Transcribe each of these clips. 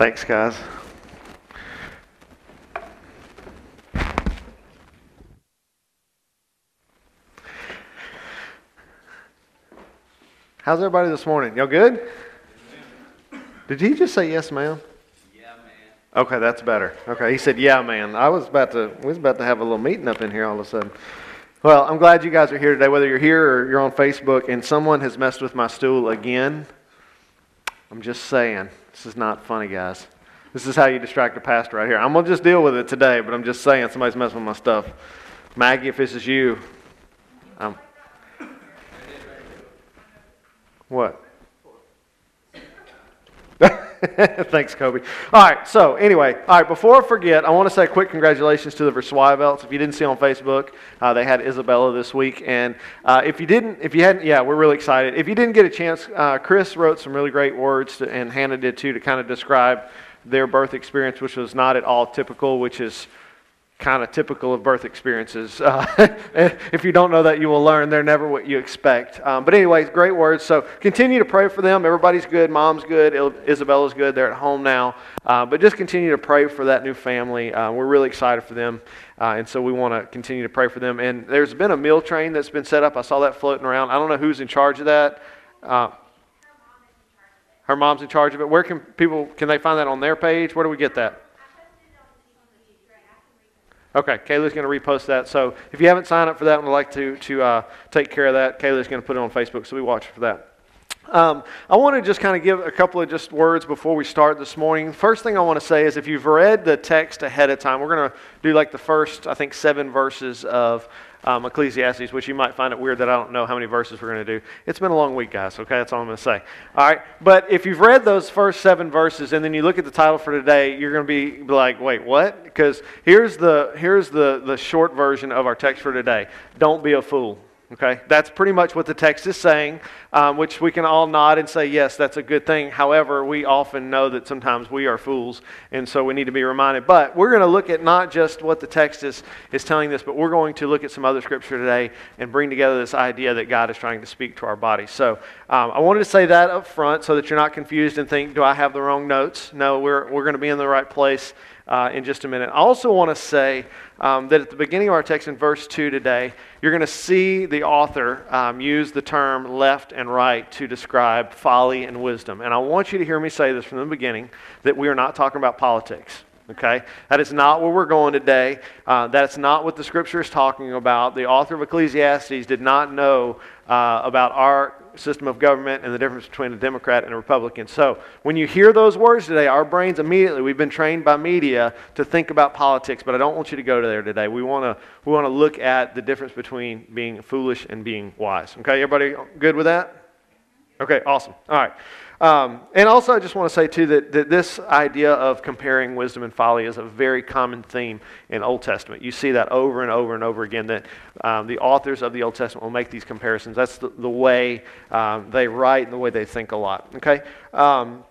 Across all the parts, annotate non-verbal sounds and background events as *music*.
Thanks, guys. How's everybody this morning? Y'all good? Did he just say yes, ma'am? Yeah, man. Okay, that's better. Okay, he said, "Yeah, man." I was about to, we was about to have a little meeting up in here all of a sudden. Well, I'm glad you guys are here today, whether you're here or you're on Facebook, and someone has messed with my stool again. I'm just saying, this is not funny, guys. This is how you distract a pastor right here. I'm gonna just deal with it today, but I'm just saying somebody's messing with my stuff. Maggie, if this is you, um, what? *laughs* Thanks, Kobe. All right, so anyway, all right, before I forget, I want to say quick congratulations to the Versweivelts. If you didn't see on Facebook, uh, they had Isabella this week. And uh, if you didn't, if you hadn't, yeah, we're really excited. If you didn't get a chance, uh, Chris wrote some really great words to, and Hannah did too to kind of describe their birth experience, which was not at all typical, which is kind of typical of birth experiences. Uh, *laughs* if you don't know that, you will learn. They're never what you expect. Um, but, anyways, great words. So, continue to pray for them. Everybody's good. Mom's good. Isabella's good. They're at home now. Uh, but just continue to pray for that new family. Uh, we're really excited for them. Uh, and so, we want to continue to pray for them. And there's been a meal train that's been set up. I saw that floating around. I don't know who's in charge of that. Uh, her mom's in charge of it. Where can people can they find that on their page? Where do we get that? Okay, Kayla's going to repost that. So if you haven't signed up for that and would like to, to uh, take care of that, Kayla's going to put it on Facebook, so we watch for that. Um, I want to just kind of give a couple of just words before we start this morning. First thing I want to say is if you've read the text ahead of time, we're going to do like the first, I think, seven verses of um, Ecclesiastes, which you might find it weird that I don't know how many verses we're going to do. It's been a long week, guys, okay? That's all I'm going to say. All right? But if you've read those first seven verses and then you look at the title for today, you're going to be like, wait, what? Because here's, the, here's the, the short version of our text for today Don't be a fool. Okay, that's pretty much what the text is saying, um, which we can all nod and say, yes, that's a good thing. However, we often know that sometimes we are fools, and so we need to be reminded. But we're going to look at not just what the text is, is telling this, but we're going to look at some other scripture today and bring together this idea that God is trying to speak to our body. So um, I wanted to say that up front so that you're not confused and think, do I have the wrong notes? No, we're, we're going to be in the right place uh, in just a minute. I also want to say um, that at the beginning of our text in verse 2 today, you're going to see the author um, use the term left and right to describe folly and wisdom. And I want you to hear me say this from the beginning that we are not talking about politics. Okay? That is not where we're going today. Uh, that's not what the scripture is talking about. The author of Ecclesiastes did not know uh, about our system of government and the difference between a Democrat and a Republican. So when you hear those words today, our brains immediately, we've been trained by media to think about politics, but I don't want you to go there today. We want to we want to look at the difference between being foolish and being wise. Okay, everybody good with that? Okay, awesome. All right. Um, and also, I just want to say, too, that, that this idea of comparing wisdom and folly is a very common theme in Old Testament. You see that over and over and over again, that um, the authors of the Old Testament will make these comparisons. That's the, the way um, they write and the way they think a lot. Okay? Um,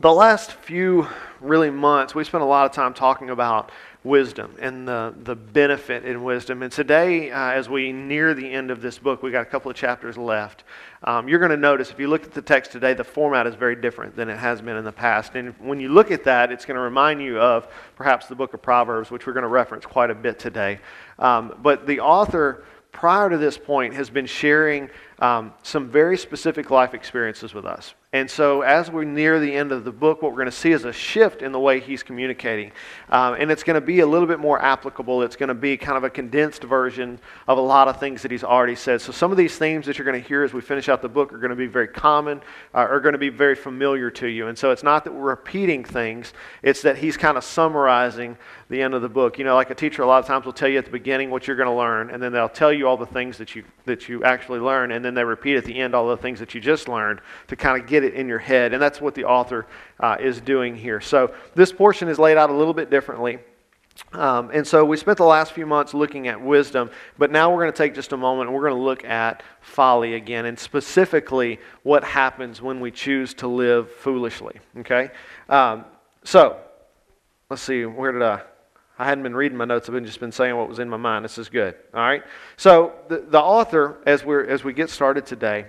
the last few, really, months, we spent a lot of time talking about wisdom and the, the benefit in wisdom. And today, uh, as we near the end of this book, we've got a couple of chapters left. Um, you're going to notice if you look at the text today, the format is very different than it has been in the past. And when you look at that, it's going to remind you of perhaps the book of Proverbs, which we're going to reference quite a bit today. Um, but the author, prior to this point, has been sharing um, some very specific life experiences with us. And so, as we're near the end of the book, what we're going to see is a shift in the way he's communicating. Um, and it's going to be a little bit more applicable. It's going to be kind of a condensed version of a lot of things that he's already said. So, some of these themes that you're going to hear as we finish out the book are going to be very common, uh, are going to be very familiar to you. And so, it's not that we're repeating things, it's that he's kind of summarizing the end of the book. You know, like a teacher, a lot of times will tell you at the beginning what you're going to learn, and then they'll tell you all the things that you, that you actually learn, and then they repeat at the end all the things that you just learned to kind of get get it in your head. And that's what the author uh, is doing here. So this portion is laid out a little bit differently. Um, and so we spent the last few months looking at wisdom, but now we're going to take just a moment and we're going to look at folly again, and specifically what happens when we choose to live foolishly. Okay? Um, so, let's see, where did I? I hadn't been reading my notes. I've been just been saying what was in my mind. This is good. All right. So the, the author, as we as we get started today,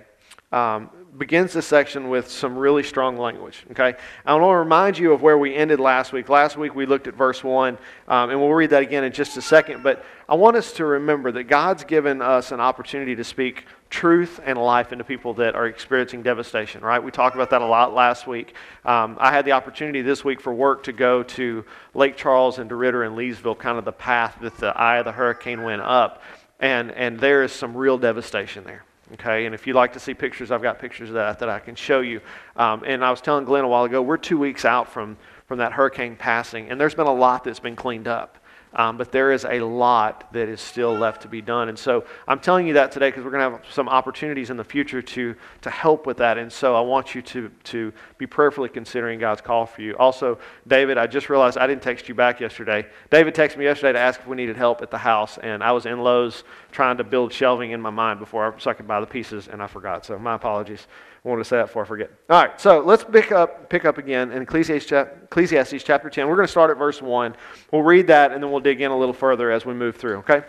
um, begins this section with some really strong language. Okay, I want to remind you of where we ended last week. Last week we looked at verse one, um, and we'll read that again in just a second. But I want us to remember that God's given us an opportunity to speak truth and life into people that are experiencing devastation. Right? We talked about that a lot last week. Um, I had the opportunity this week for work to go to Lake Charles and DeRidder and Leesville, kind of the path that the eye of the hurricane went up, and and there is some real devastation there. Okay, and if you'd like to see pictures, I've got pictures of that that I can show you. Um, and I was telling Glenn a while ago, we're two weeks out from, from that hurricane passing, and there's been a lot that's been cleaned up. Um, but there is a lot that is still left to be done. And so I'm telling you that today because we're going to have some opportunities in the future to, to help with that. And so I want you to, to be prayerfully considering God's call for you. Also, David, I just realized I didn't text you back yesterday. David texted me yesterday to ask if we needed help at the house, and I was in Lowe's trying to build shelving in my mind before I, so I could buy the pieces, and I forgot. So my apologies. I wanted to say that before I forget. All right, so let's pick up, pick up again in Ecclesiastes, Ecclesiastes chapter 10. We're going to start at verse 1. We'll read that and then we'll dig in a little further as we move through, okay?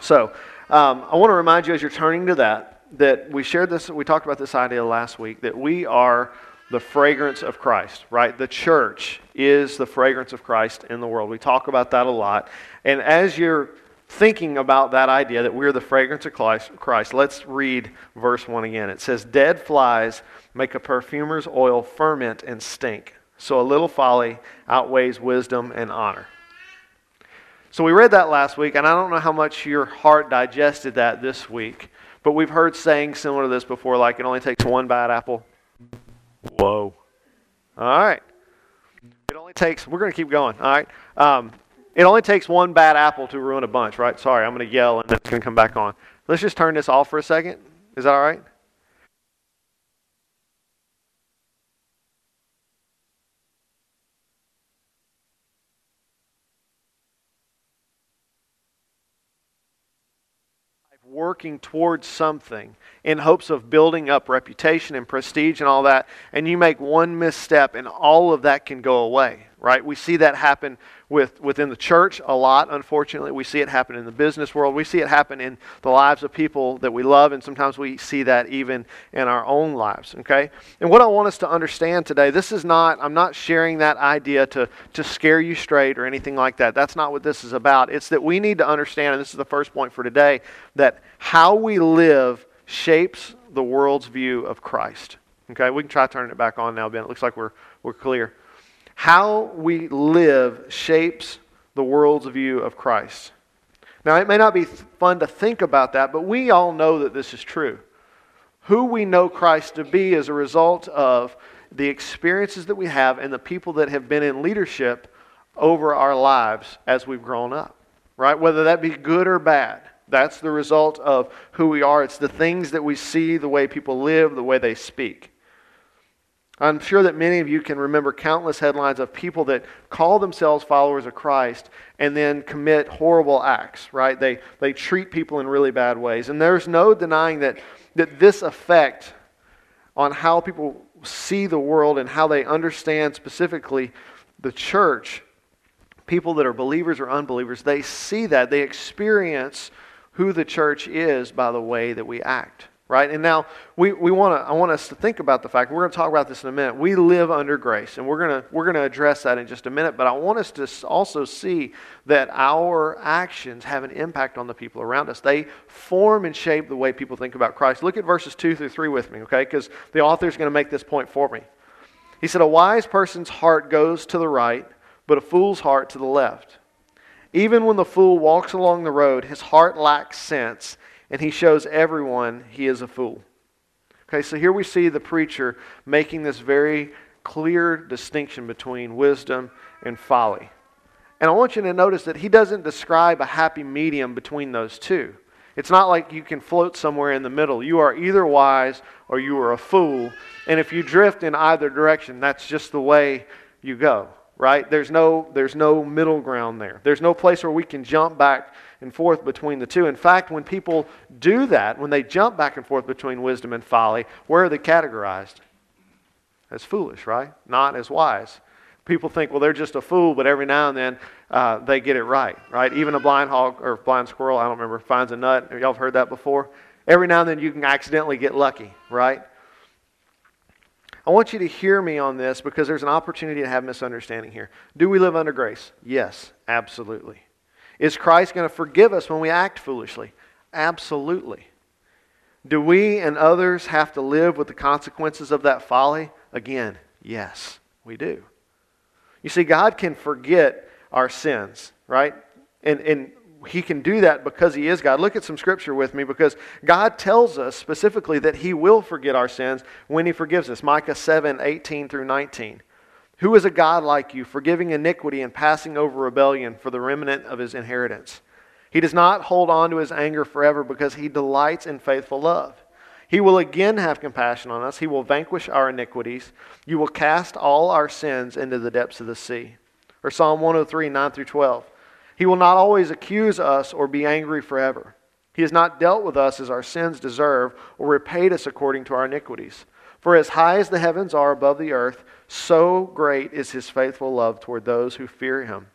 So um, I want to remind you as you're turning to that, that we shared this, we talked about this idea last week, that we are the fragrance of Christ, right? The church is the fragrance of Christ in the world. We talk about that a lot. And as you're thinking about that idea that we're the fragrance of Christ, let's read verse 1 again. It says, Dead flies make a perfumer's oil ferment and stink, so a little folly outweighs wisdom and honor. So we read that last week, and I don't know how much your heart digested that this week, but we've heard sayings similar to this before, like it only takes one bad apple. Whoa. All right. It only takes, we're going to keep going, all right? Um, it only takes one bad apple to ruin a bunch, right? Sorry, I'm going to yell and it's going to come back on. Let's just turn this off for a second. Is that all right? working towards something in hopes of building up reputation and prestige and all that, and you make one misstep and all of that can go away, right? We see that happen with, within the church a lot, unfortunately. We see it happen in the business world. We see it happen in the lives of people that we love, and sometimes we see that even in our own lives, okay? And what I want us to understand today, this is not, I'm not sharing that idea to, to scare you straight or anything like that. That's not what this is about. It's that we need to understand, and this is the first point for today, that how we live shapes the world's view of Christ. Okay, we can try turning it back on now, Ben. It looks like we're, we're clear. How we live shapes the world's view of Christ. Now, it may not be fun to think about that, but we all know that this is true. Who we know Christ to be is a result of the experiences that we have and the people that have been in leadership over our lives as we've grown up, right? Whether that be good or bad. That's the result of who we are. It's the things that we see, the way people live, the way they speak. I'm sure that many of you can remember countless headlines of people that call themselves followers of Christ and then commit horrible acts, right? They, they treat people in really bad ways. And there's no denying that, that this effect on how people see the world and how they understand specifically the church, people that are believers or unbelievers, they see that. They experience who the church is by the way that we act right? And now we, we want to I want us to think about the fact we're going to talk about this in a minute. We live under grace, and we're going to we're to address that in just a minute. But I want us to also see that our actions have an impact on the people around us. They form and shape the way people think about Christ. Look at verses two through three with me, okay? Because the author is going to make this point for me. He said, "A wise person's heart goes to the right, but a fool's heart to the left." Even when the fool walks along the road, his heart lacks sense and he shows everyone he is a fool. Okay, so here we see the preacher making this very clear distinction between wisdom and folly. And I want you to notice that he doesn't describe a happy medium between those two. It's not like you can float somewhere in the middle. You are either wise or you are a fool. And if you drift in either direction, that's just the way you go, right? There's no, there's no middle ground there. There's no place where we can jump back and forth between the two. In fact, when people do that, when they jump back and forth between wisdom and folly, where are they categorized? As foolish, right? Not as wise. People think, well, they're just a fool, but every now and then uh, they get it right, right? Even a blind hog or blind squirrel, I don't remember, finds a nut. Y'all have heard that before? Every now and then you can accidentally get lucky, right? I want you to hear me on this because there's an opportunity to have misunderstanding here. Do we live under grace? Yes, absolutely. Is Christ going to forgive us when we act foolishly? Absolutely. Do we and others have to live with the consequences of that folly? Again, yes, we do. You see, God can forget our sins, right? And, and he can do that because he is God. Look at some scripture with me because God tells us specifically that he will forget our sins when he forgives us. Micah 7 18 through 19. Who is a God like you, forgiving iniquity and passing over rebellion for the remnant of his inheritance? He does not hold on to his anger forever because he delights in faithful love. He will again have compassion on us. He will vanquish our iniquities. You will cast all our sins into the depths of the sea. Or Psalm 103, 9 through 12. He will not always accuse us or be angry forever. He has not dealt with us as our sins deserve or repaid us according to our iniquities. For as high as the heavens are above the earth, so great is his faithful love toward those who fear him.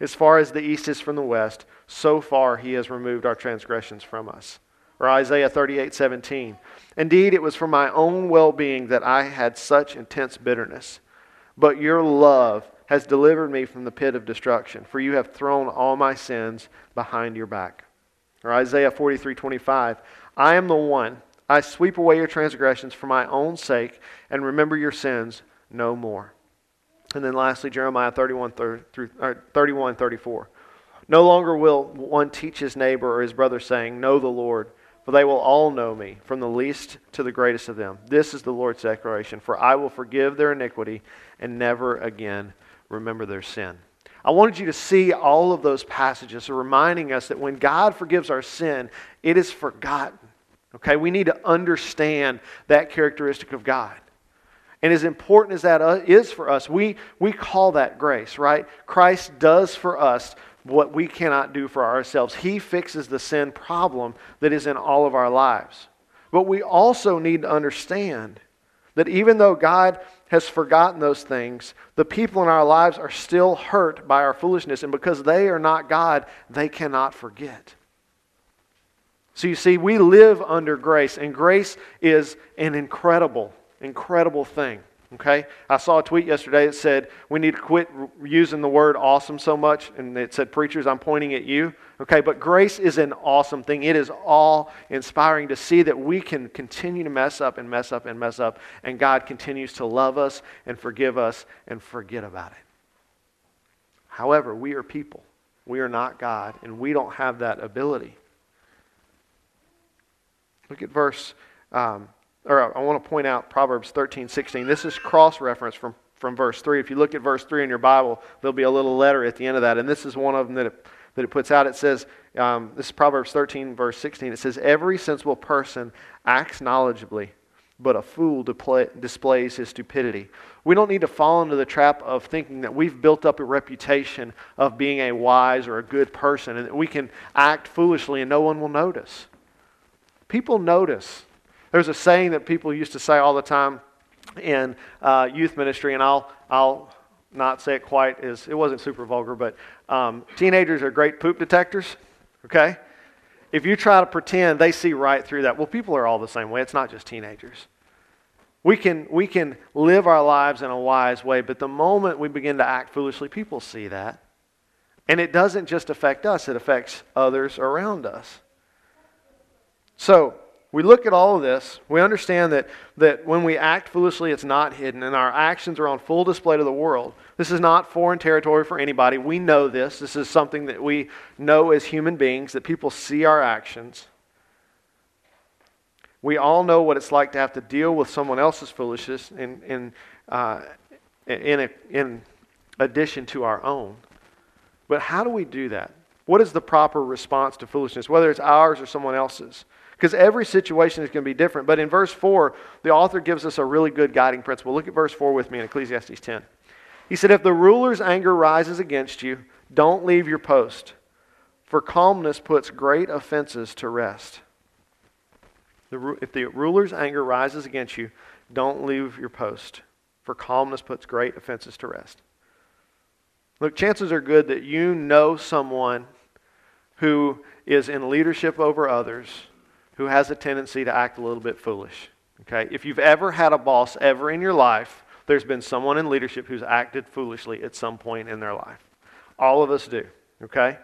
As far as the east is from the west, so far he has removed our transgressions from us. Or Isaiah 38 17. Indeed, it was for my own well being that I had such intense bitterness. But your love has delivered me from the pit of destruction, for you have thrown all my sins behind your back. Or Isaiah 43:25, I am the one. I sweep away your transgressions for my own sake and remember your sins no more. And then lastly, Jeremiah 31, through, 31 34. No longer will one teach his neighbor or his brother, saying, Know the Lord, for they will all know me, from the least to the greatest of them. This is the Lord's declaration, for I will forgive their iniquity and never again remember their sin. I wanted you to see all of those passages reminding us that when God forgives our sin, it is forgotten. Okay, we need to understand that characteristic of God. And as important as that uh, for us, we, we call that grace, right? Christ does for us what we cannot do for ourselves. He fixes the sin problem that is in all of our lives. But we also need to understand that even though God has forgotten those things, the people in our lives are still hurt by our foolishness. And because they are not God, they cannot forget. So you see, we live under grace, and grace is an incredible, incredible thing. Okay? I saw a tweet yesterday that said we need to quit using the word awesome so much, and it said, Preachers, I'm pointing at you. Okay, but grace is an awesome thing. It is all inspiring to see that we can continue to mess up and mess up and mess up, and God continues to love us and forgive us and forget about it. However, we are people. We are not God, and we don't have that ability. Look at verse um, or I want to point out Proverbs 13, 16. This is cross reference from, from verse 3. If you look at verse 3 in your Bible, there'll be a little letter at the end of that. And this is one of them that it, that it puts out. It says, um, this is Proverbs 13, verse 16. It says, Every sensible person acts knowledgeably, but a fool displays his stupidity. We don't need to fall into the trap of thinking that we've built up a reputation of being a wise or a good person and that we can act foolishly and no one will notice. People notice there's a saying that people used to say all the time in uh, youth ministry, and I'll, I'll not say it quite as, it wasn't super vulgar, but um, teenagers are great poop detectors, okay? If you try to pretend, they see right through that. Well, people are all the same way. It's not just teenagers. We can, we can live our lives in a wise way, but the moment we begin to act foolishly, people see that. And it doesn't just affect us, it affects others around us. So, we look at all of this, we understand that, that when we act foolishly, it's not hidden, and our actions are on full display to the world. This is not foreign territory for anybody. We know this. This is something that we know as human beings, that people see our actions. We all know what it's like to have to deal with someone else's foolishness in, in, uh, in, a, in addition to our own. But how do we do that? What is the proper response to foolishness, whether it's ours or someone else's? Because every situation is going to be different. But in verse 4, the author gives us a really good guiding principle. Look at verse 4 with me in Ecclesiastes 10. He said, If the ruler's anger rises against you, don't leave your post, for calmness puts great offenses to rest. if the ruler's anger rises against you, don't leave your post, for calmness puts great offenses to rest. Look, chances are good that you know someone who is in leadership over others who has a tendency to act a little bit foolish. Okay? If you've ever had a boss ever in your life, there's been someone in leadership who's acted foolishly at some point in their life. All of us do. Okay?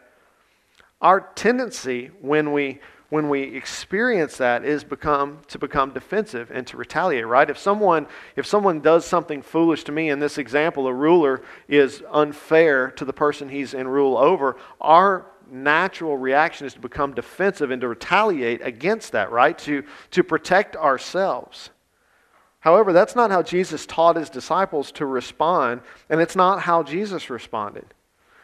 Our tendency when we when we experience that is become to become defensive and to retaliate right if someone if someone does something foolish to me in this example a ruler is unfair to the person he's in rule over our natural reaction is to become defensive and to retaliate against that right? To to protect ourselves. However that's not how jesus taught his disciples to respond and it's not how jesus responded.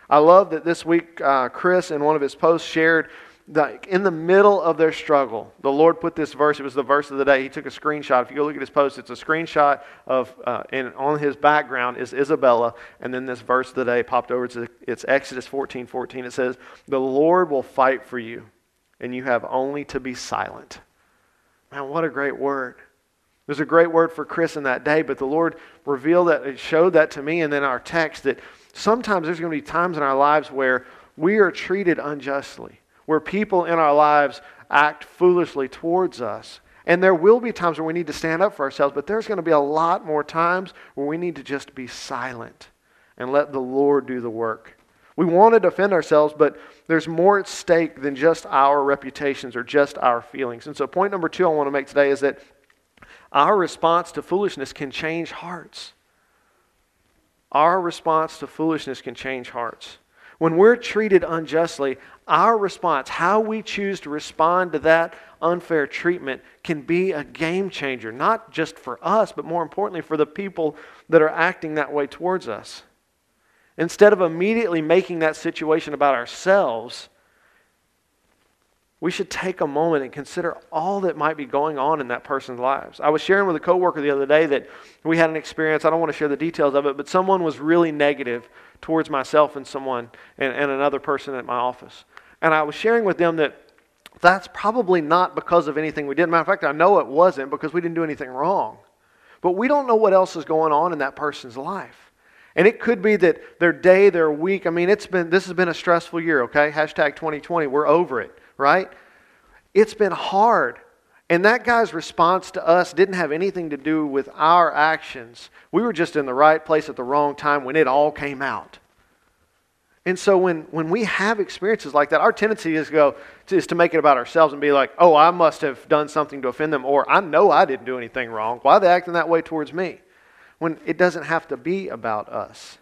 I love that this week uh, chris in one of his posts shared the, in the middle of their struggle, the Lord put this verse. It was the verse of the day. He took a screenshot. If you go look at his post, it's a screenshot of, uh, and on his background is Isabella. And then this verse of the day popped over. It's, it's Exodus 14 14. It says, The Lord will fight for you, and you have only to be silent. Man, what a great word. There's a great word for Chris in that day, but the Lord revealed that, it showed that to me, and then our text that sometimes there's going to be times in our lives where we are treated unjustly where people in our lives act foolishly towards us. And there will be times where we need to stand up for ourselves, but there's going to be a lot more times where we need to just be silent and let the Lord do the work. We want to defend ourselves, but there's more at stake than just our reputations or just our feelings. And so, point number two I want to make today is that our response to foolishness can change hearts. Our response to foolishness can change hearts. When we're treated unjustly, our response, how we choose to respond to that unfair treatment, can be a game changer, not just for us, but more importantly for the people that are acting that way towards us. Instead of immediately making that situation about ourselves, we should take a moment and consider all that might be going on in that person's lives. I was sharing with a coworker the other day that we had an experience. I don't want to share the details of it, but someone was really negative towards myself and someone and, and another person at my office. And I was sharing with them that that's probably not because of anything we did. Matter of fact, I know it wasn't because we didn't do anything wrong. But we don't know what else is going on in that person's life. And it could be that their day, their week, I mean, it's been this has been a stressful year, okay? Hashtag 2020, we're over it right? It's been hard. And that guy's response to us didn't have anything to do with our actions. We were just in the right place at the wrong time when it all came out. And so when, when we have experiences like that, our tendency is to go is to make it about ourselves and be like, oh, I must have done something to offend them, or I know I didn't do anything wrong. Why are they acting that way towards me? When it doesn't have to be about us.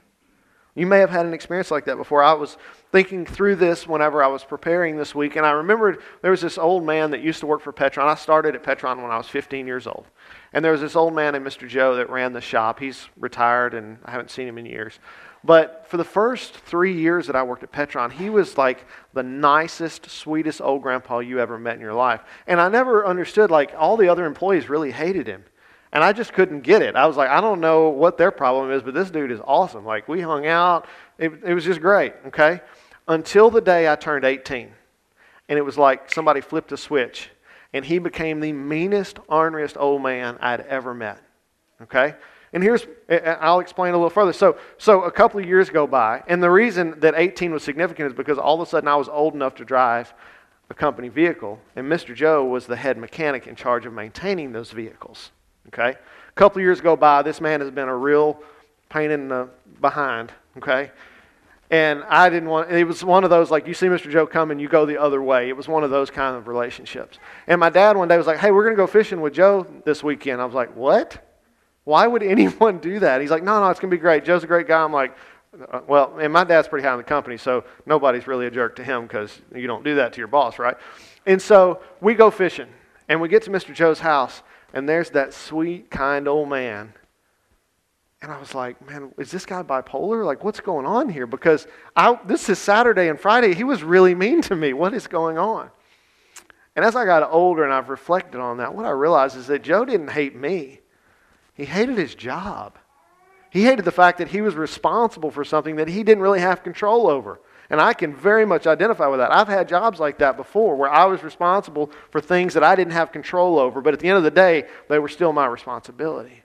You may have had an experience like that before. I was thinking through this whenever I was preparing this week, and I remembered there was this old man that used to work for Petron. I started at Petron when I was 15 years old. And there was this old man named Mr. Joe that ran the shop. He's retired, and I haven't seen him in years. But for the first three years that I worked at Petron, he was like the nicest, sweetest old grandpa you ever met in your life. And I never understood, like, all the other employees really hated him. And I just couldn't get it. I was like, I don't know what their problem is, but this dude is awesome. Like, we hung out. It, it was just great, okay? Until the day I turned 18. And it was like somebody flipped a switch. And he became the meanest, orneriest old man I'd ever met, okay? And here's, I'll explain a little further. So, so a couple of years go by, and the reason that 18 was significant is because all of a sudden I was old enough to drive a company vehicle, and Mr. Joe was the head mechanic in charge of maintaining those vehicles. Okay? A couple years go by, this man has been a real pain in the behind. Okay? And I didn't want, it was one of those, like, you see Mr. Joe coming, you go the other way. It was one of those kind of relationships. And my dad one day was like, hey, we're going to go fishing with Joe this weekend. I was like, what? Why would *laughs* anyone do that? He's like, no, no, it's going to be great. Joe's a great guy. I'm like, uh, well, and my dad's pretty high in the company, so nobody's really a jerk to him because you don't do that to your boss, right? And so we go fishing, and we get to Mr. Joe's house, and there's that sweet, kind old man. And I was like, man, is this guy bipolar? Like, what's going on here? Because I, this is Saturday and Friday. He was really mean to me. What is going on? And as I got older and I've reflected on that, what I realized is that Joe didn't hate me, he hated his job. He hated the fact that he was responsible for something that he didn't really have control over. And I can very much identify with that. I've had jobs like that before where I was responsible for things that I didn't have control over, but at the end of the day, they were still my responsibility.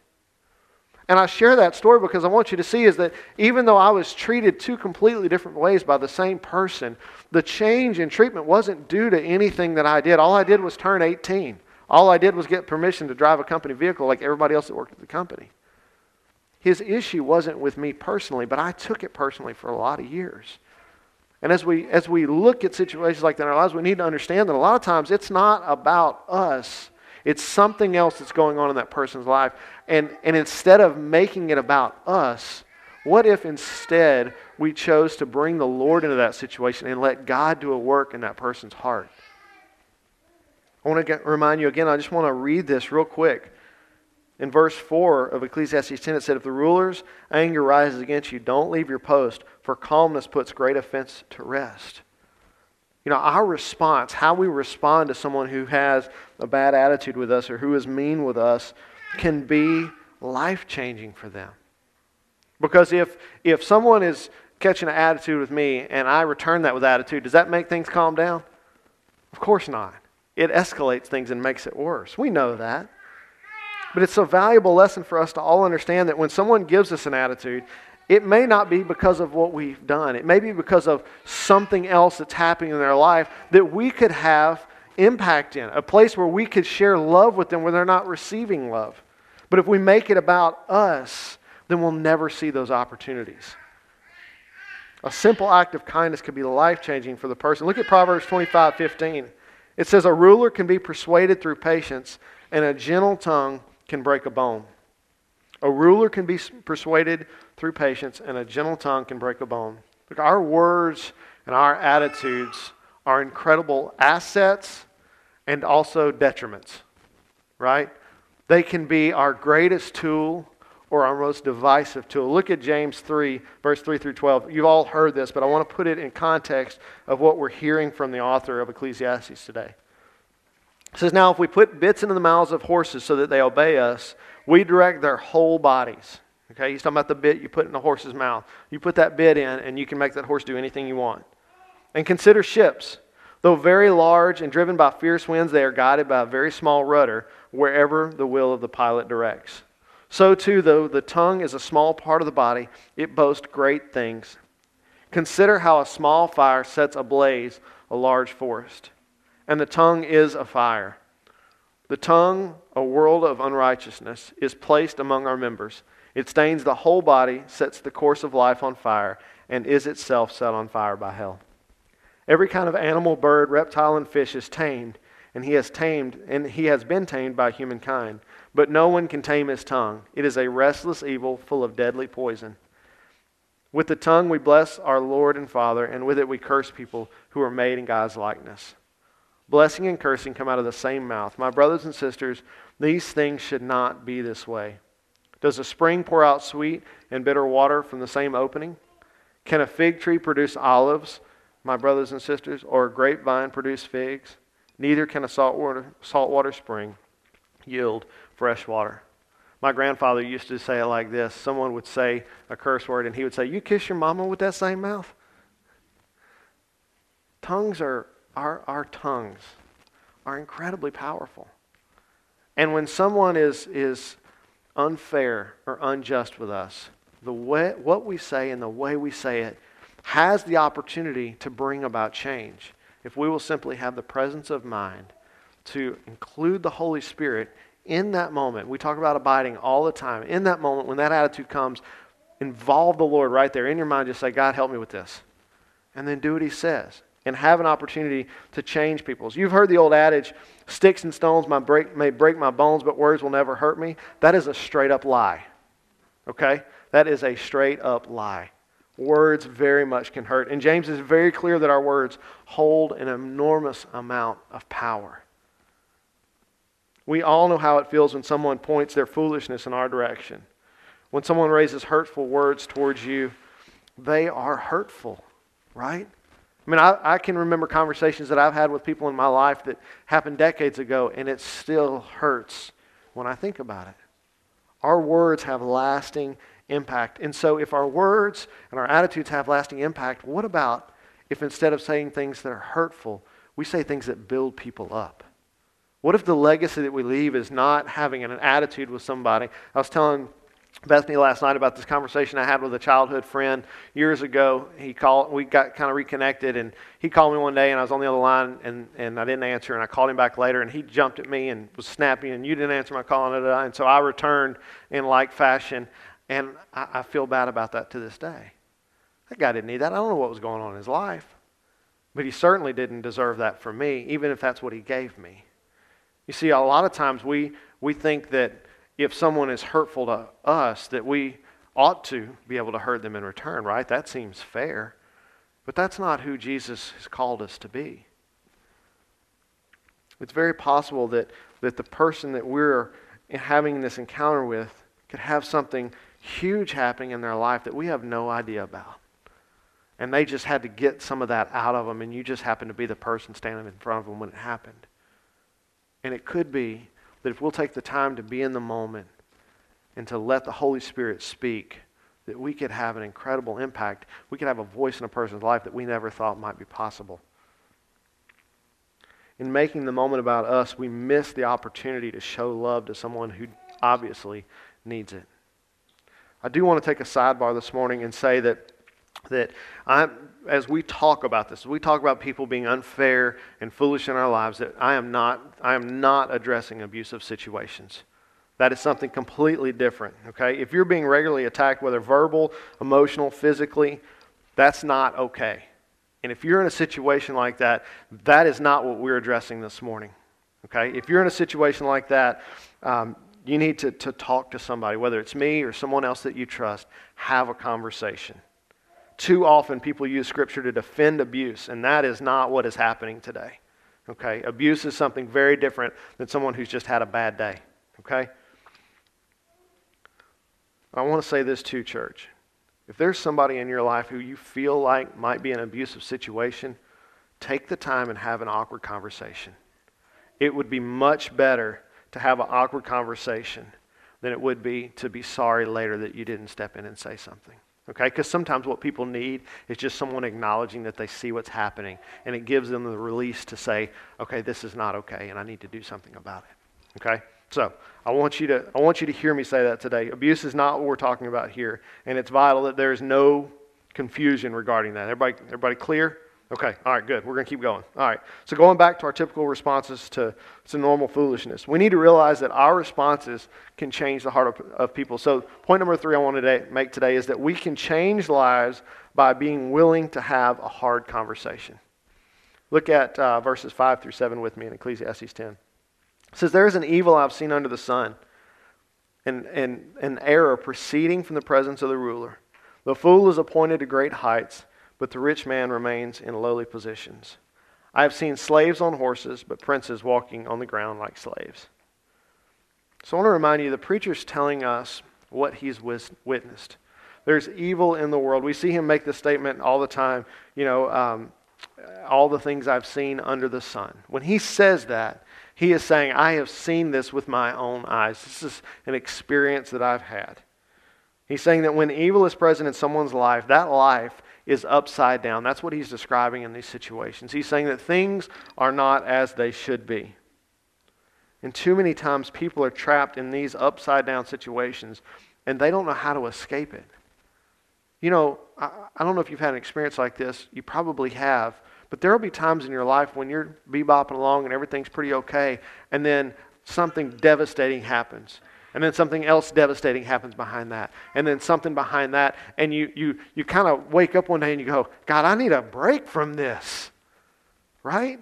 And I share that story because I want you to see is that even though I was treated two completely different ways by the same person, the change in treatment wasn't due to anything that I did. All I did was turn 18. All I did was get permission to drive a company vehicle like everybody else that worked at the company. His issue wasn't with me personally, but I took it personally for a lot of years. And as we, as we look at situations like that in our lives, we need to understand that a lot of times it's not about us. It's something else that's going on in that person's life. And, and instead of making it about us, what if instead we chose to bring the Lord into that situation and let God do a work in that person's heart? I want to get, remind you again, I just want to read this real quick. In verse 4 of Ecclesiastes 10, it said, If the ruler's anger rises against you, don't leave your post, for calmness puts great offense to rest. You know, our response, how we respond to someone who has a bad attitude with us or who is mean with us, can be life changing for them. Because if, if someone is catching an attitude with me and I return that with attitude, does that make things calm down? Of course not. It escalates things and makes it worse. We know that. But it's a valuable lesson for us to all understand that when someone gives us an attitude, it may not be because of what we've done. It may be because of something else that's happening in their life that we could have impact in, a place where we could share love with them where they're not receiving love. But if we make it about us, then we'll never see those opportunities. A simple act of kindness could be life changing for the person. Look at Proverbs 25 15. It says, A ruler can be persuaded through patience, and a gentle tongue can break a bone. A ruler can be persuaded through patience, and a gentle tongue can break a bone. Look, our words and our attitudes are incredible assets and also detriments, right? They can be our greatest tool or our most divisive tool. Look at James 3, verse 3 through 12. You've all heard this, but I want to put it in context of what we're hearing from the author of Ecclesiastes today. It says, Now if we put bits into the mouths of horses so that they obey us, we direct their whole bodies. Okay, he's talking about the bit you put in the horse's mouth. You put that bit in, and you can make that horse do anything you want. And consider ships. Though very large and driven by fierce winds, they are guided by a very small rudder wherever the will of the pilot directs. So, too, though the tongue is a small part of the body, it boasts great things. Consider how a small fire sets ablaze a large forest and the tongue is a fire. The tongue, a world of unrighteousness, is placed among our members. It stains the whole body, sets the course of life on fire, and is itself set on fire by hell. Every kind of animal, bird, reptile, and fish is tamed, and he has tamed, and he has been tamed by humankind. But no one can tame his tongue. It is a restless evil full of deadly poison. With the tongue we bless our Lord and Father, and with it we curse people who are made in God's likeness. Blessing and cursing come out of the same mouth. My brothers and sisters, these things should not be this way. Does a spring pour out sweet and bitter water from the same opening? Can a fig tree produce olives, my brothers and sisters, or a grapevine produce figs? Neither can a saltwater, saltwater spring yield fresh water. My grandfather used to say it like this someone would say a curse word, and he would say, You kiss your mama with that same mouth? Tongues are our, our tongues are incredibly powerful. And when someone is, is unfair or unjust with us, the way, what we say and the way we say it has the opportunity to bring about change if we will simply have the presence of mind to include the Holy Spirit in that moment. We talk about abiding all the time. In that moment, when that attitude comes, involve the Lord right there in your mind. Just say, God, help me with this. And then do what He says and have an opportunity to change people's. You've heard the old adage, sticks and stones may break, may break my bones, but words will never hurt me. That is a straight up lie. Okay? That is a straight up lie. Words very much can hurt. And James is very clear that our words hold an enormous amount of power. We all know how it feels when someone points their foolishness in our direction. When someone raises hurtful words towards you, they are hurtful, right? I mean, I, I can remember conversations that I've had with people in my life that happened decades ago, and it still hurts when I think about it. Our words have lasting impact. And so, if our words and our attitudes have lasting impact, what about if instead of saying things that are hurtful, we say things that build people up? What if the legacy that we leave is not having an attitude with somebody? I was telling Bethany last night about this conversation I had with a childhood friend years ago. He called, we got kind of reconnected, and he called me one day, and I was on the other line, and, and I didn't answer, and I called him back later, and he jumped at me and was snappy, and you didn't answer my call, and so I returned in like fashion, and I, I feel bad about that to this day. That guy didn't need that. I don't know what was going on in his life, but he certainly didn't deserve that from me, even if that's what he gave me. You see, a lot of times we, we think that if someone is hurtful to us, that we ought to be able to hurt them in return, right? That seems fair. But that's not who Jesus has called us to be. It's very possible that, that the person that we're having this encounter with could have something huge happening in their life that we have no idea about. And they just had to get some of that out of them, and you just happened to be the person standing in front of them when it happened. And it could be that if we'll take the time to be in the moment and to let the Holy Spirit speak, that we could have an incredible impact. We could have a voice in a person's life that we never thought might be possible. In making the moment about us, we miss the opportunity to show love to someone who obviously needs it. I do want to take a sidebar this morning and say that that I'm, as we talk about this, we talk about people being unfair and foolish in our lives, that I am not, I am not addressing abusive situations. That is something completely different, okay? If you're being regularly attacked, whether verbal, emotional, physically, that's not okay. And if you're in a situation like that, that is not what we're addressing this morning, okay? If you're in a situation like that, um, you need to, to talk to somebody, whether it's me or someone else that you trust, have a conversation. Too often, people use Scripture to defend abuse, and that is not what is happening today. Okay? Abuse is something very different than someone who's just had a bad day. Okay? I want to say this too, church. If there's somebody in your life who you feel like might be in an abusive situation, take the time and have an awkward conversation. It would be much better to have an awkward conversation than it would be to be sorry later that you didn't step in and say something. Okay? Because sometimes what people need is just someone acknowledging that they see what's happening, and it gives them the release to say, okay, this is not okay, and I need to do something about it. Okay? So I want you to I want you to hear me say that today. Abuse is not what we're talking about here, and it's vital that there is no confusion regarding that. Everybody, everybody clear? Okay, all right, good. We're going to keep going. All right, so going back to our typical responses to, to normal foolishness, we need to realize that our responses can change the heart of, of people. So, point number three I want to make today is that we can change lives by being willing to have a hard conversation. Look at uh, verses 5 through 7 with me in Ecclesiastes 10. It says, There is an evil I've seen under the sun, and, and an error proceeding from the presence of the ruler. The fool is appointed to great heights but the rich man remains in lowly positions. I have seen slaves on horses, but princes walking on the ground like slaves. So I want to remind you the preacher's telling us what he's witnessed. There's evil in the world. We see him make this statement all the time, you know, um, all the things I've seen under the sun. When he says that, he is saying, I have seen this with my own eyes. This is an experience that I've had. He's saying that when evil is present in someone's life, that life is upside down. That's what he's describing in these situations. He's saying that things are not as they should be. And too many times people are trapped in these upside down situations and they don't know how to escape it. You know, I, I don't know if you've had an experience like this. You probably have. But there will be times in your life when you're bebopping along and everything's pretty okay, and then something devastating happens and then something else devastating happens behind that. And then something behind that and you you you kind of wake up one day and you go god i need a break from this. Right?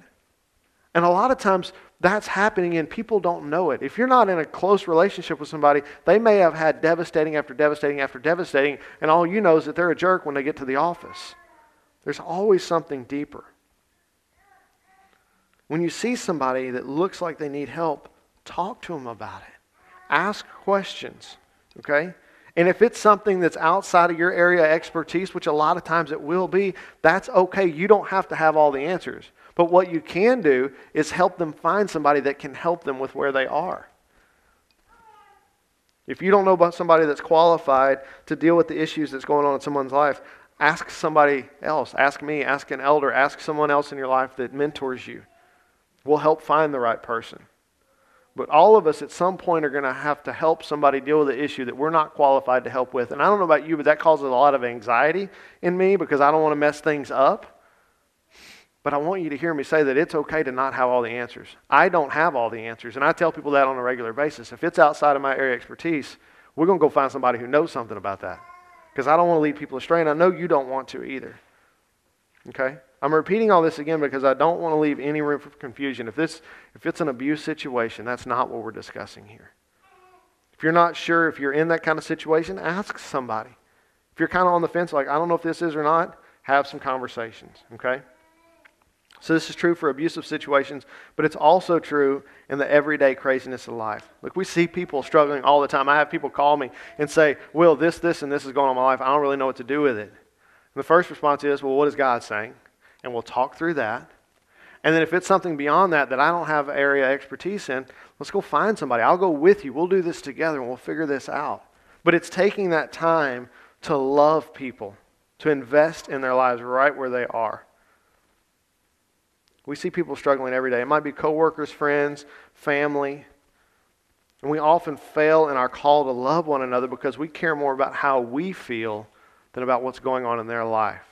And a lot of times that's happening and people don't know it. If you're not in a close relationship with somebody they may have had devastating after devastating after devastating and all you know is that they're a jerk when they get to the office. There's always something deeper. When you see somebody that looks like they need help talk to them about it Ask questions, okay? And if it's something that's outside of your area of expertise, which a lot of times it will be, that's okay. You don't have to have all the answers. But what you can do is help them find somebody that can help them with where they are. If you don't know about somebody that's qualified to deal with the issues that's going on in someone's life, ask somebody else. Ask me, ask an elder, ask someone else in your life that mentors you. We'll help find the right person. But all of us at some point are going to have to help somebody deal with an issue that we're not qualified to help with. And I don't know about you, but that causes a lot of anxiety in me because I don't want to mess things up. But I want you to hear me say that it's okay to not have all the answers. I don't have all the answers. And I tell people that on a regular basis. If it's outside of my area of expertise, we're going to go find somebody who knows something about that. Because I don't want to lead people astray, and I know you don't want to either. Okay? I'm repeating all this again because I don't want to leave any room for confusion. If, this, if it's an abuse situation, that's not what we're discussing here. If you're not sure if you're in that kind of situation, ask somebody. If you're kind of on the fence, like, I don't know if this is or not, have some conversations, okay? So this is true for abusive situations, but it's also true in the everyday craziness of life. Look, we see people struggling all the time. I have people call me and say, Will, this, this, and this is going on in my life. I don't really know what to do with it. And the first response is, Well, what is God saying? And we'll talk through that. And then if it's something beyond that that I don't have area expertise in, let's go find somebody. I'll go with you. We'll do this together and we'll figure this out. But it's taking that time to love people, to invest in their lives right where they are. We see people struggling every day. It might be coworkers, friends, family. And we often fail in our call to love one another because we care more about how we feel than about what's going on in their life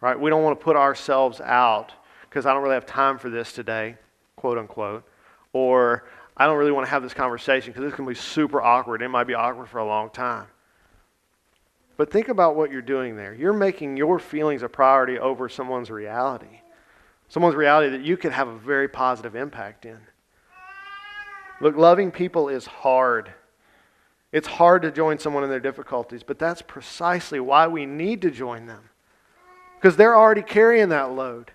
right? We don't want to put ourselves out because I don't really have time for this today, quote unquote, or I don't really want to have this conversation because this can be super awkward. It might be awkward for a long time. But think about what you're doing there. You're making your feelings a priority over someone's reality. Someone's reality that you could have a very positive impact in. Look, loving people is hard. It's hard to join someone in their difficulties, but that's precisely why we need to join them because they're already carrying that load.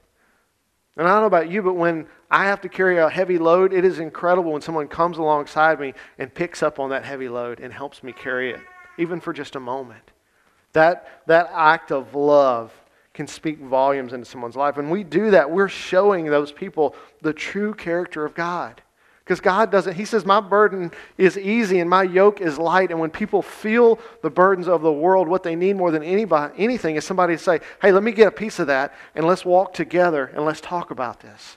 And I don't know about you, but when I have to carry a heavy load, it is incredible when someone comes alongside me and picks up on that heavy load and helps me carry it, even for just a moment. That, that act of love can speak volumes into someone's life. When we do that, we're showing those people the true character of God. Because God doesn't, He says, My burden is easy and my yoke is light. And when people feel the burdens of the world, what they need more than anybody, anything is somebody to say, Hey, let me get a piece of that and let's walk together and let's talk about this.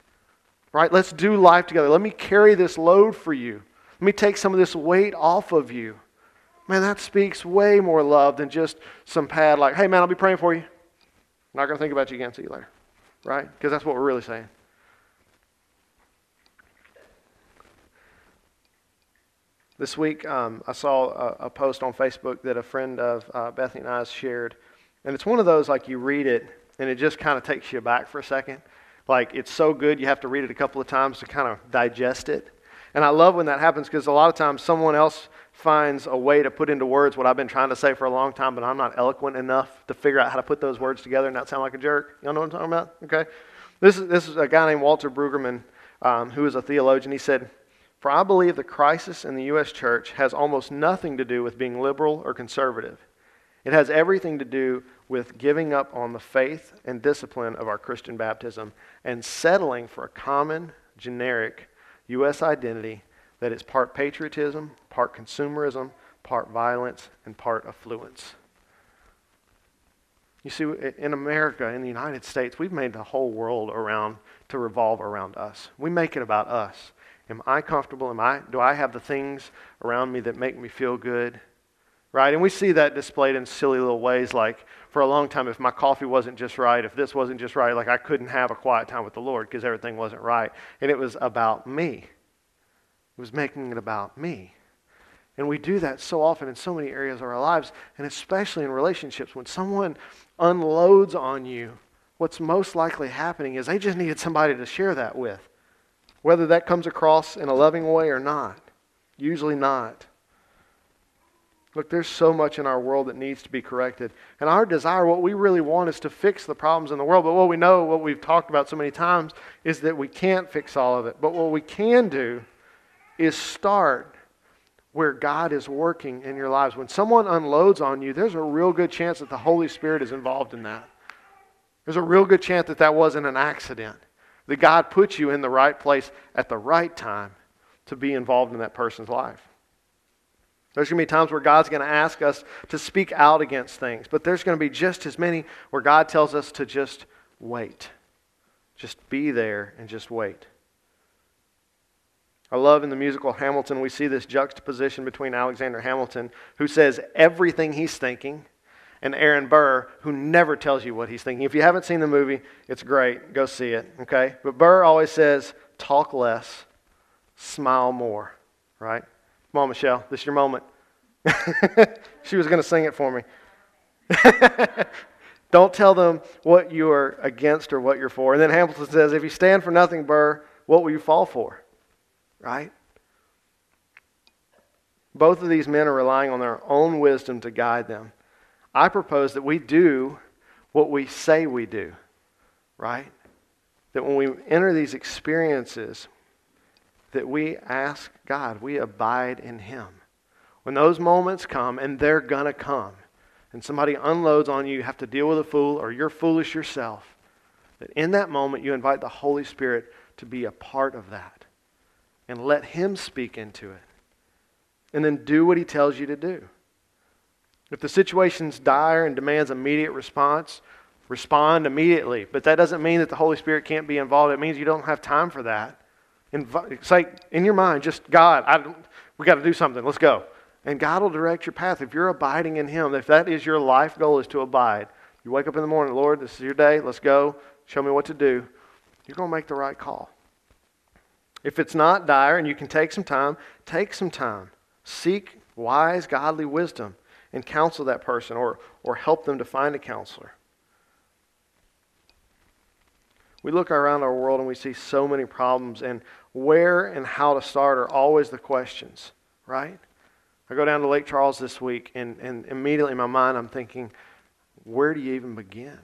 Right? Let's do life together. Let me carry this load for you. Let me take some of this weight off of you. Man, that speaks way more love than just some pad like, Hey, man, I'll be praying for you. I'm not going to think about you again. See you later. Right? Because that's what we're really saying. This week, um, I saw a, a, post on Facebook that a friend of uh, Bethany and I shared. And it's one of those, like, you read it, and it just kind of takes you back for a second. Like, it's so good, you have to read it a couple of times to kind of digest it. And I love when that happens because a lot of times someone else finds a way to put into words what I've been trying to say for a long time, but I'm not eloquent enough to figure out how to put those words together and not sound like a jerk. Y'all know what I'm talking about? Okay. This is, this is a guy named Walter Brueggemann, um, who is a theologian. He said, for I believe the crisis in the U.S. church has almost nothing to do with being liberal or conservative. It has everything to do with giving up on the faith and discipline of our Christian baptism and settling for a common, generic U.S. identity that is part patriotism, part consumerism, part violence, and part affluence. You see, in America, in the United States, we've made the whole world around to revolve around us. We make it about us. Am I comfortable? Am I, do I have the things around me that make me feel good? Right? And we see that displayed in silly little ways like for a long time, if my coffee wasn't just right, if this wasn't just right, like I couldn't have a quiet time with the Lord because everything wasn't right. And it was about me. It was making it about me. And we do that so often in so many areas of our lives, and especially in relationships. When someone unloads on you, what's most likely happening is they just needed somebody to share that with whether that comes across in a loving way or not. Usually not. Look, there's so much in our world that needs to be corrected. And our desire, what we really want, is to fix the problems in the world. But what we know, what we've talked about so many times, is that we can't fix all of it. But what we can do is start where God is working in your lives. When someone unloads on you, there's a real good chance that the Holy Spirit is involved in that. There's a real good chance that that wasn't an accident. That God puts you in the right place at the right time to be involved in that person's life. There's going to be times where God's going to ask us to speak out against things, but there's going to be just as many where God tells us to just wait. Just be there and just wait. I love in the musical Hamilton, we see this juxtaposition between Alexander Hamilton, who says everything he's thinking, and Aaron Burr, who never tells you what he's thinking. If you haven't seen the movie, it's great. Go see it, okay? But Burr always says, talk less, smile more, right? Come on, Michelle, this is your moment. *laughs* she was going to sing it for me. *laughs* Don't tell them what you are against or what you're for. And then Hamilton says, if you stand for nothing, Burr, what will you fall for? Right? Both of these men are relying on their own wisdom to guide them. I propose that we do what we say we do, right? That when we enter these experiences, that we ask God, we abide in Him. When those moments come, and they're going to come, and somebody unloads on you, you have to deal with a fool, or you're foolish yourself, that in that moment you invite the Holy Spirit to be a part of that and let Him speak into it. And then do what He tells you to do. If the situation's dire and demands immediate response, respond immediately. But that doesn't mean that the Holy Spirit can't be involved. It means you don't have time for that. Say in your mind, just God, I, we got to do something. Let's go. And God will direct your path. If you're abiding in Him, if that is your life goal, is to abide. You wake up in the morning, Lord, this is your day. Let's go. Show me what to do. You're going to make the right call. If it's not dire and you can take some time, take some time. Seek wise, godly wisdom and counsel that person or, or help them to find a counselor. We look around our world and we see so many problems, and where and how to start are always the questions, right? I go down to Lake Charles this week, and, and immediately in my mind, I'm thinking, where do you even begin?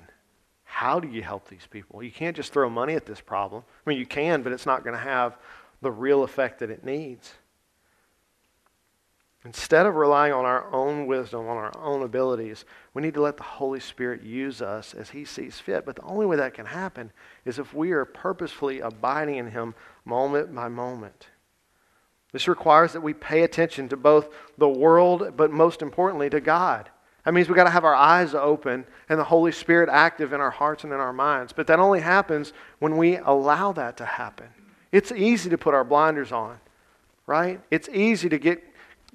How do you help these people? You can't just throw money at this problem. I mean, you can, but it's not going to have the real effect that it needs. Instead of relying on our own wisdom, on our own abilities, we need to let the Holy Spirit use us as He sees fit. But the only way that can happen is if we are purposefully abiding in Him moment by moment. This requires that we pay attention to both the world, but most importantly, to God. That means we've got to have our eyes open and the Holy Spirit active in our hearts and in our minds. But that only happens when we allow that to happen. It's easy to put our blinders on, right? It's easy to get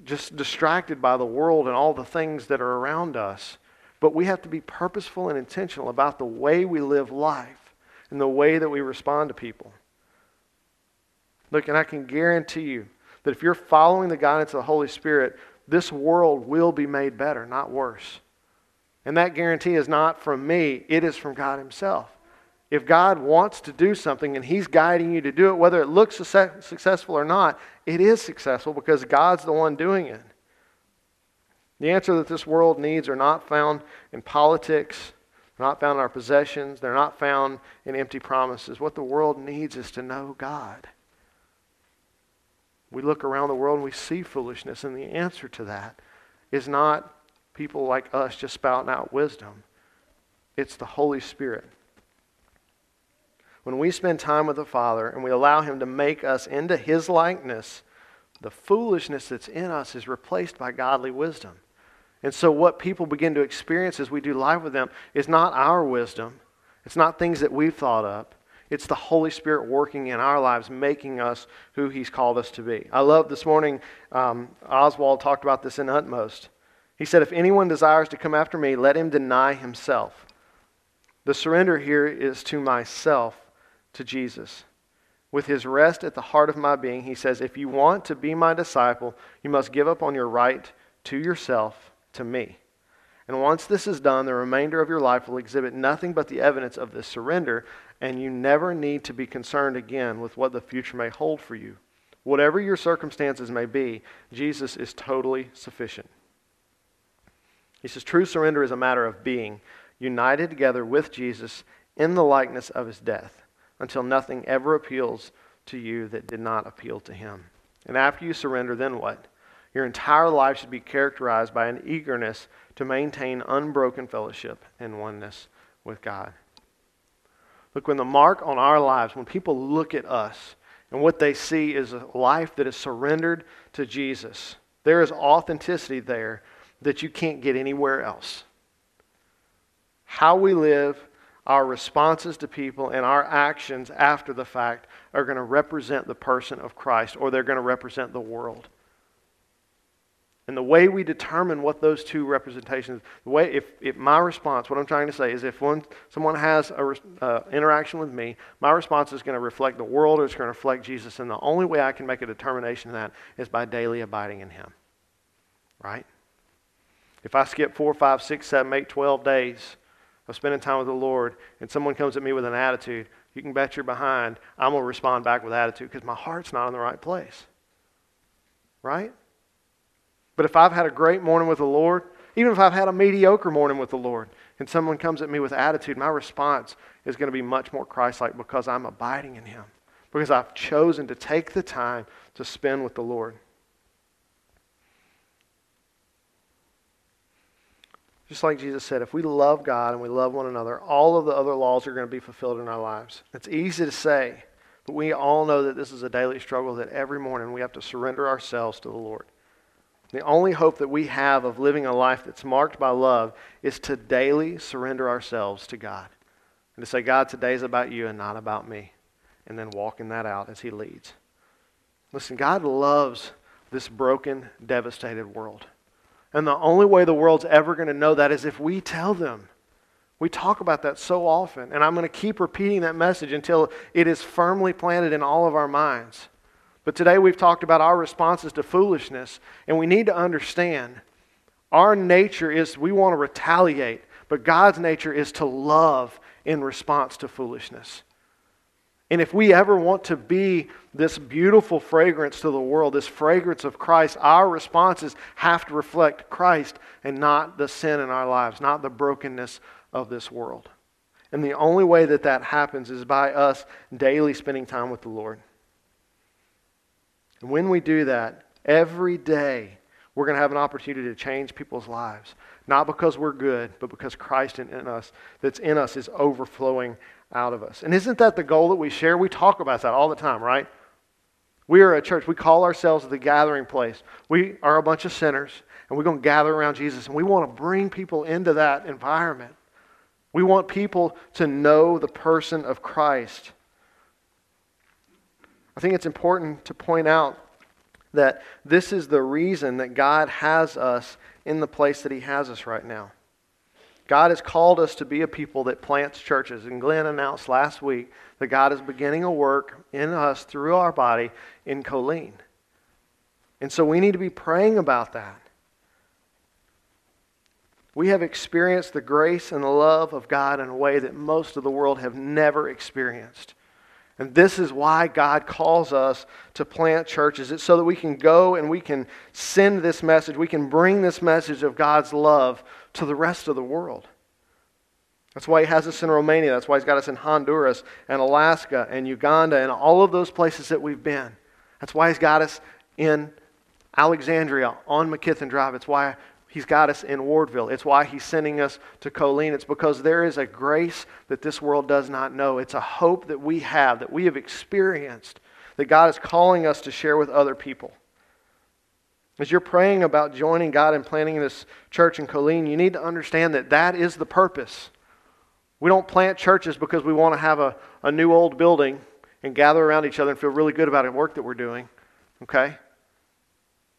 just distracted by the world and all the things that are around us. But we have to be purposeful and intentional about the way we live life and the way that we respond to people. Look, and I can guarantee you that if you're following the guidance of the Holy Spirit, this world will be made better, not worse. And that guarantee is not from me, it is from God Himself. If God wants to do something and He's guiding you to do it, whether it looks successful or not, it is successful because God's the one doing it. The answer that this world needs are not found in politics, they're not found in our possessions, they're not found in empty promises. What the world needs is to know God. We look around the world and we see foolishness, and the answer to that is not people like us just spouting out wisdom, it's the Holy Spirit when we spend time with the Father and we allow Him to make us into His likeness, the foolishness that's in us is replaced by godly wisdom. And so, what people begin to experience as we do life with them is not our wisdom, it's not things that we've thought up. It's the Holy Spirit working in our lives, making us who He's called us to be. I love this morning, um, Oswald talked about this in Utmost. He said, If anyone desires to come after me, let him deny himself. The surrender here is to myself to Jesus. With his rest at the heart of my being, he says, If you want to be my disciple, you must give up on your right to yourself, to me. And once this is done, the remainder of your life will exhibit nothing but the evidence of this surrender, and you never need to be concerned again with what the future may hold for you. Whatever your circumstances may be, Jesus is totally sufficient. He says, True surrender is a matter of being united together with Jesus in the likeness of his death until nothing ever appeals to you that did not appeal to him. And after you surrender, then what? Your entire life should be characterized by an eagerness to maintain unbroken fellowship and oneness with God. Look, when the mark on our lives, when people look at us and what they see is a life that is surrendered to Jesus, there is authenticity there that you can't get anywhere else. How we live, our responses to people and our actions after the fact are going to represent the person of Christ or they're going to represent the world. And the way we determine what those two representations, the way, if, if my response, what I'm trying to say is if one, someone has an uh, interaction with me, my response is going to reflect the world or it's going to reflect Jesus. And the only way I can make a determination of that is by daily abiding in Him. Right? If I skip four, five, six, seven, eight, twelve days of spending time with the Lord and someone comes at me with an attitude, you can bet you're behind, I'm going to respond back with attitude because my heart's not in the right place. Right? But if I've had a great morning with the Lord, even if I've had a mediocre morning with the Lord, and someone comes at me with attitude, my response is going to be much more Christ like because I'm abiding in Him, because I've chosen to take the time to spend with the Lord. Just like Jesus said, if we love God and we love one another, all of the other laws are going to be fulfilled in our lives. It's easy to say, but we all know that this is a daily struggle, that every morning we have to surrender ourselves to the Lord. The only hope that we have of living a life that's marked by love is to daily surrender ourselves to God. And to say, God, today is about you and not about me. And then walking that out as He leads. Listen, God loves this broken, devastated world. And the only way the world's ever going to know that is if we tell them. We talk about that so often. And I'm going to keep repeating that message until it is firmly planted in all of our minds. But today we've talked about our responses to foolishness, and we need to understand our nature is we want to retaliate, but God's nature is to love in response to foolishness. And if we ever want to be this beautiful fragrance to the world, this fragrance of Christ, our responses have to reflect Christ and not the sin in our lives, not the brokenness of this world. And the only way that that happens is by us daily spending time with the Lord. And when we do that, every day, we're going to have an opportunity to change people's lives. Not because we're good, but because Christ in, in us, that's in us, is overflowing out of us. And isn't that the goal that we share? We talk about that all the time, right? We are a church. We call ourselves the gathering place. We are a bunch of sinners, and we're going to gather around Jesus, and we want to bring people into that environment. We want people to know the person of Christ. I think it's important to point out that this is the reason that God has us in the place that He has us right now. God has called us to be a people that plants churches. And Glenn announced last week that God is beginning a work in us through our body in Colleen. And so we need to be praying about that. We have experienced the grace and the love of God in a way that most of the world have never experienced. And this is why God calls us to plant churches. It's so that we can go and we can send this message. We can bring this message of God's love to the rest of the world. That's why He has us in Romania. That's why He's got us in Honduras and Alaska and Uganda and all of those places that we've been. That's why He's got us in Alexandria on McKithen Drive. It's why He's got us in Wardville. It's why He's sending us to Colleen. It's because there is a grace that this world does not know. It's a hope that we have, that we have experienced, that God is calling us to share with other people. As you're praying about joining God and planting this church in Colleen, you need to understand that that is the purpose. We don't plant churches because we want to have a, a new old building and gather around each other and feel really good about the work that we're doing. Okay?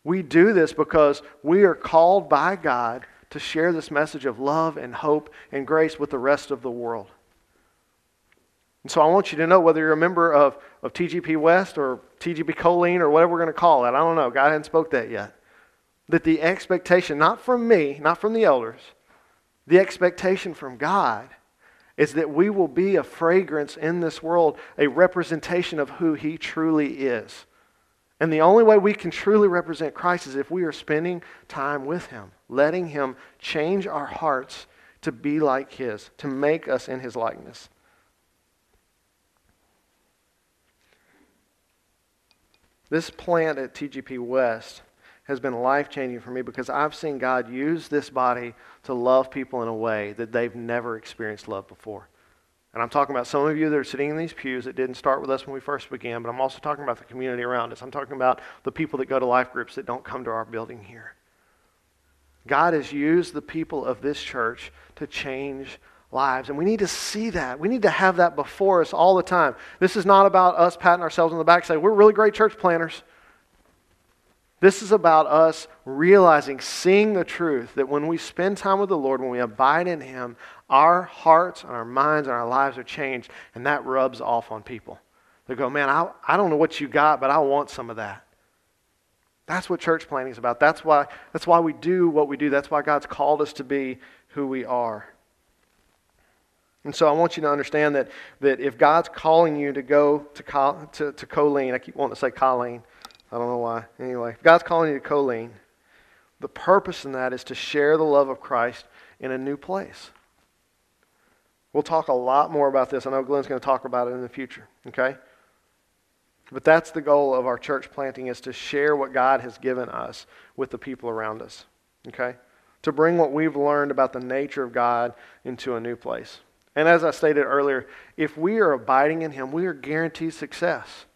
We do this because we are called by God to share this message of love and hope and grace with the rest of the world. And so I want you to know whether you're a member of, of TGP West or TGP Colleen or whatever we're going to call it. I don't know. God hadn't spoke that yet. That the expectation, not from me, not from the elders, the expectation from God is that we will be a fragrance in this world, a representation of who He truly is. And the only way we can truly represent Christ is if we are spending time with Him, letting Him change our hearts to be like His, to make us in His likeness. This plant at TGP West has been life changing for me because I've seen God use this body to love people in a way that they've never experienced love before. And I'm talking about some of you that are sitting in these pews that didn't start with us when we first began, but I'm also talking about the community around us. I'm talking about the people that go to life groups that don't come to our building here. God has used the people of this church to change lives. And we need to see that. We need to have that before us all the time. This is not about us patting ourselves on the back saying, we're really great church planners. This is about us realizing, seeing the truth that when we spend time with the Lord, when we abide in Him, our hearts and our minds and our lives are changed, and that rubs off on people. They go, Man, I, I don't know what you got, but I want some of that. That's what church planting is about. That's why, that's why we do what we do. That's why God's called us to be who we are. And so I want you to understand that, that if God's calling you to go to, to, to Colleen, I keep wanting to say Colleen. I don't know why. Anyway, if God's calling you to Colleen, the purpose in that is to share the love of Christ in a new place. We'll talk a lot more about this. I know Glenn's going to talk about it in the future, okay? But that's the goal of our church planting is to share what God has given us with the people around us, okay? To bring what we've learned about the nature of God into a new place. And as I stated earlier, if we are abiding in Him, we are guaranteed success.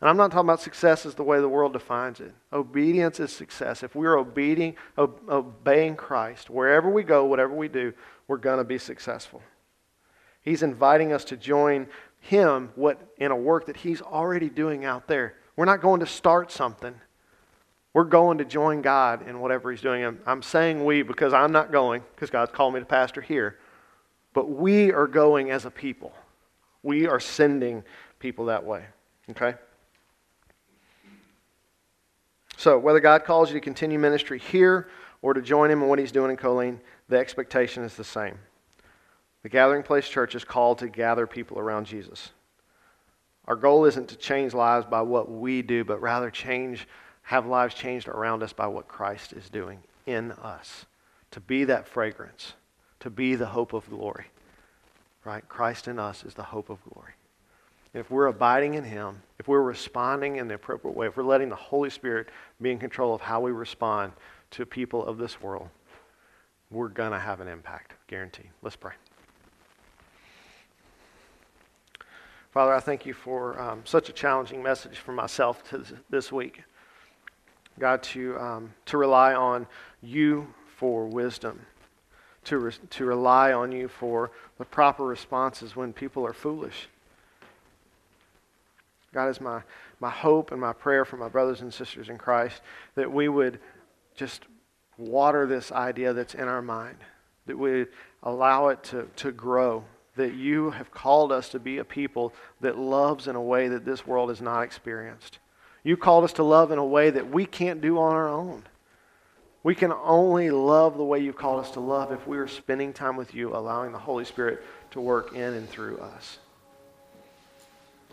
And I'm not talking about success as the way the world defines it. Obedience is success. If we're obeying, obeying Christ, wherever we go, whatever we do, we're going to be successful. He's inviting us to join Him what, in a work that He's already doing out there. We're not going to start something. We're going to join God in whatever He's doing. I'm, I'm saying we because I'm not going, because God's called me to pastor here. But we are going as a people. We are sending people that way. Okay? So, whether God calls you to continue ministry here or to join Him in what He's doing in Colleen, the expectation is the same. The Gathering Place Church is called to gather people around Jesus. Our goal isn't to change lives by what we do, but rather change, have lives changed around us by what Christ is doing in us. To be that fragrance to be the hope of glory. Right? Christ in us is the hope of glory. And if we're abiding in Him, if we're responding in the appropriate way, if we're letting the Holy Spirit be in control of how we respond to people of this world, we're going to have an impact, guarantee. Let's pray. Father, I thank you for um, such a challenging message for myself this week. God, to, um, to rely on you for wisdom to, re- to rely on you for the proper responses when people are foolish. God is my, my hope and my prayer for my brothers and sisters in Christ that we would just water this idea that's in our mind, that we allow it to, to grow, that you have called us to be a people that loves in a way that this world has not experienced. You called us to love in a way that we can't do on our own. We can only love the way you've called us to love if we are spending time with you, allowing the Holy Spirit to work in and through us.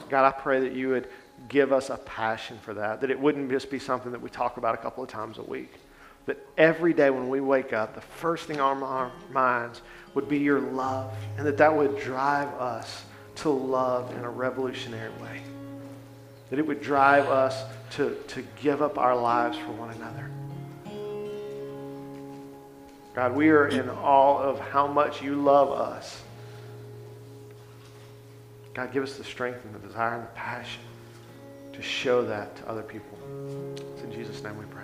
God, I pray that you would give us a passion for that, that it wouldn't just be something that we talk about a couple of times a week. That every day when we wake up, the first thing on our minds would be your love, and that that would drive us to love in a revolutionary way. That it would drive us to, to give up our lives for one another. God, we are in awe of how much you love us. God, give us the strength and the desire and the passion to show that to other people. It's in Jesus' name we pray.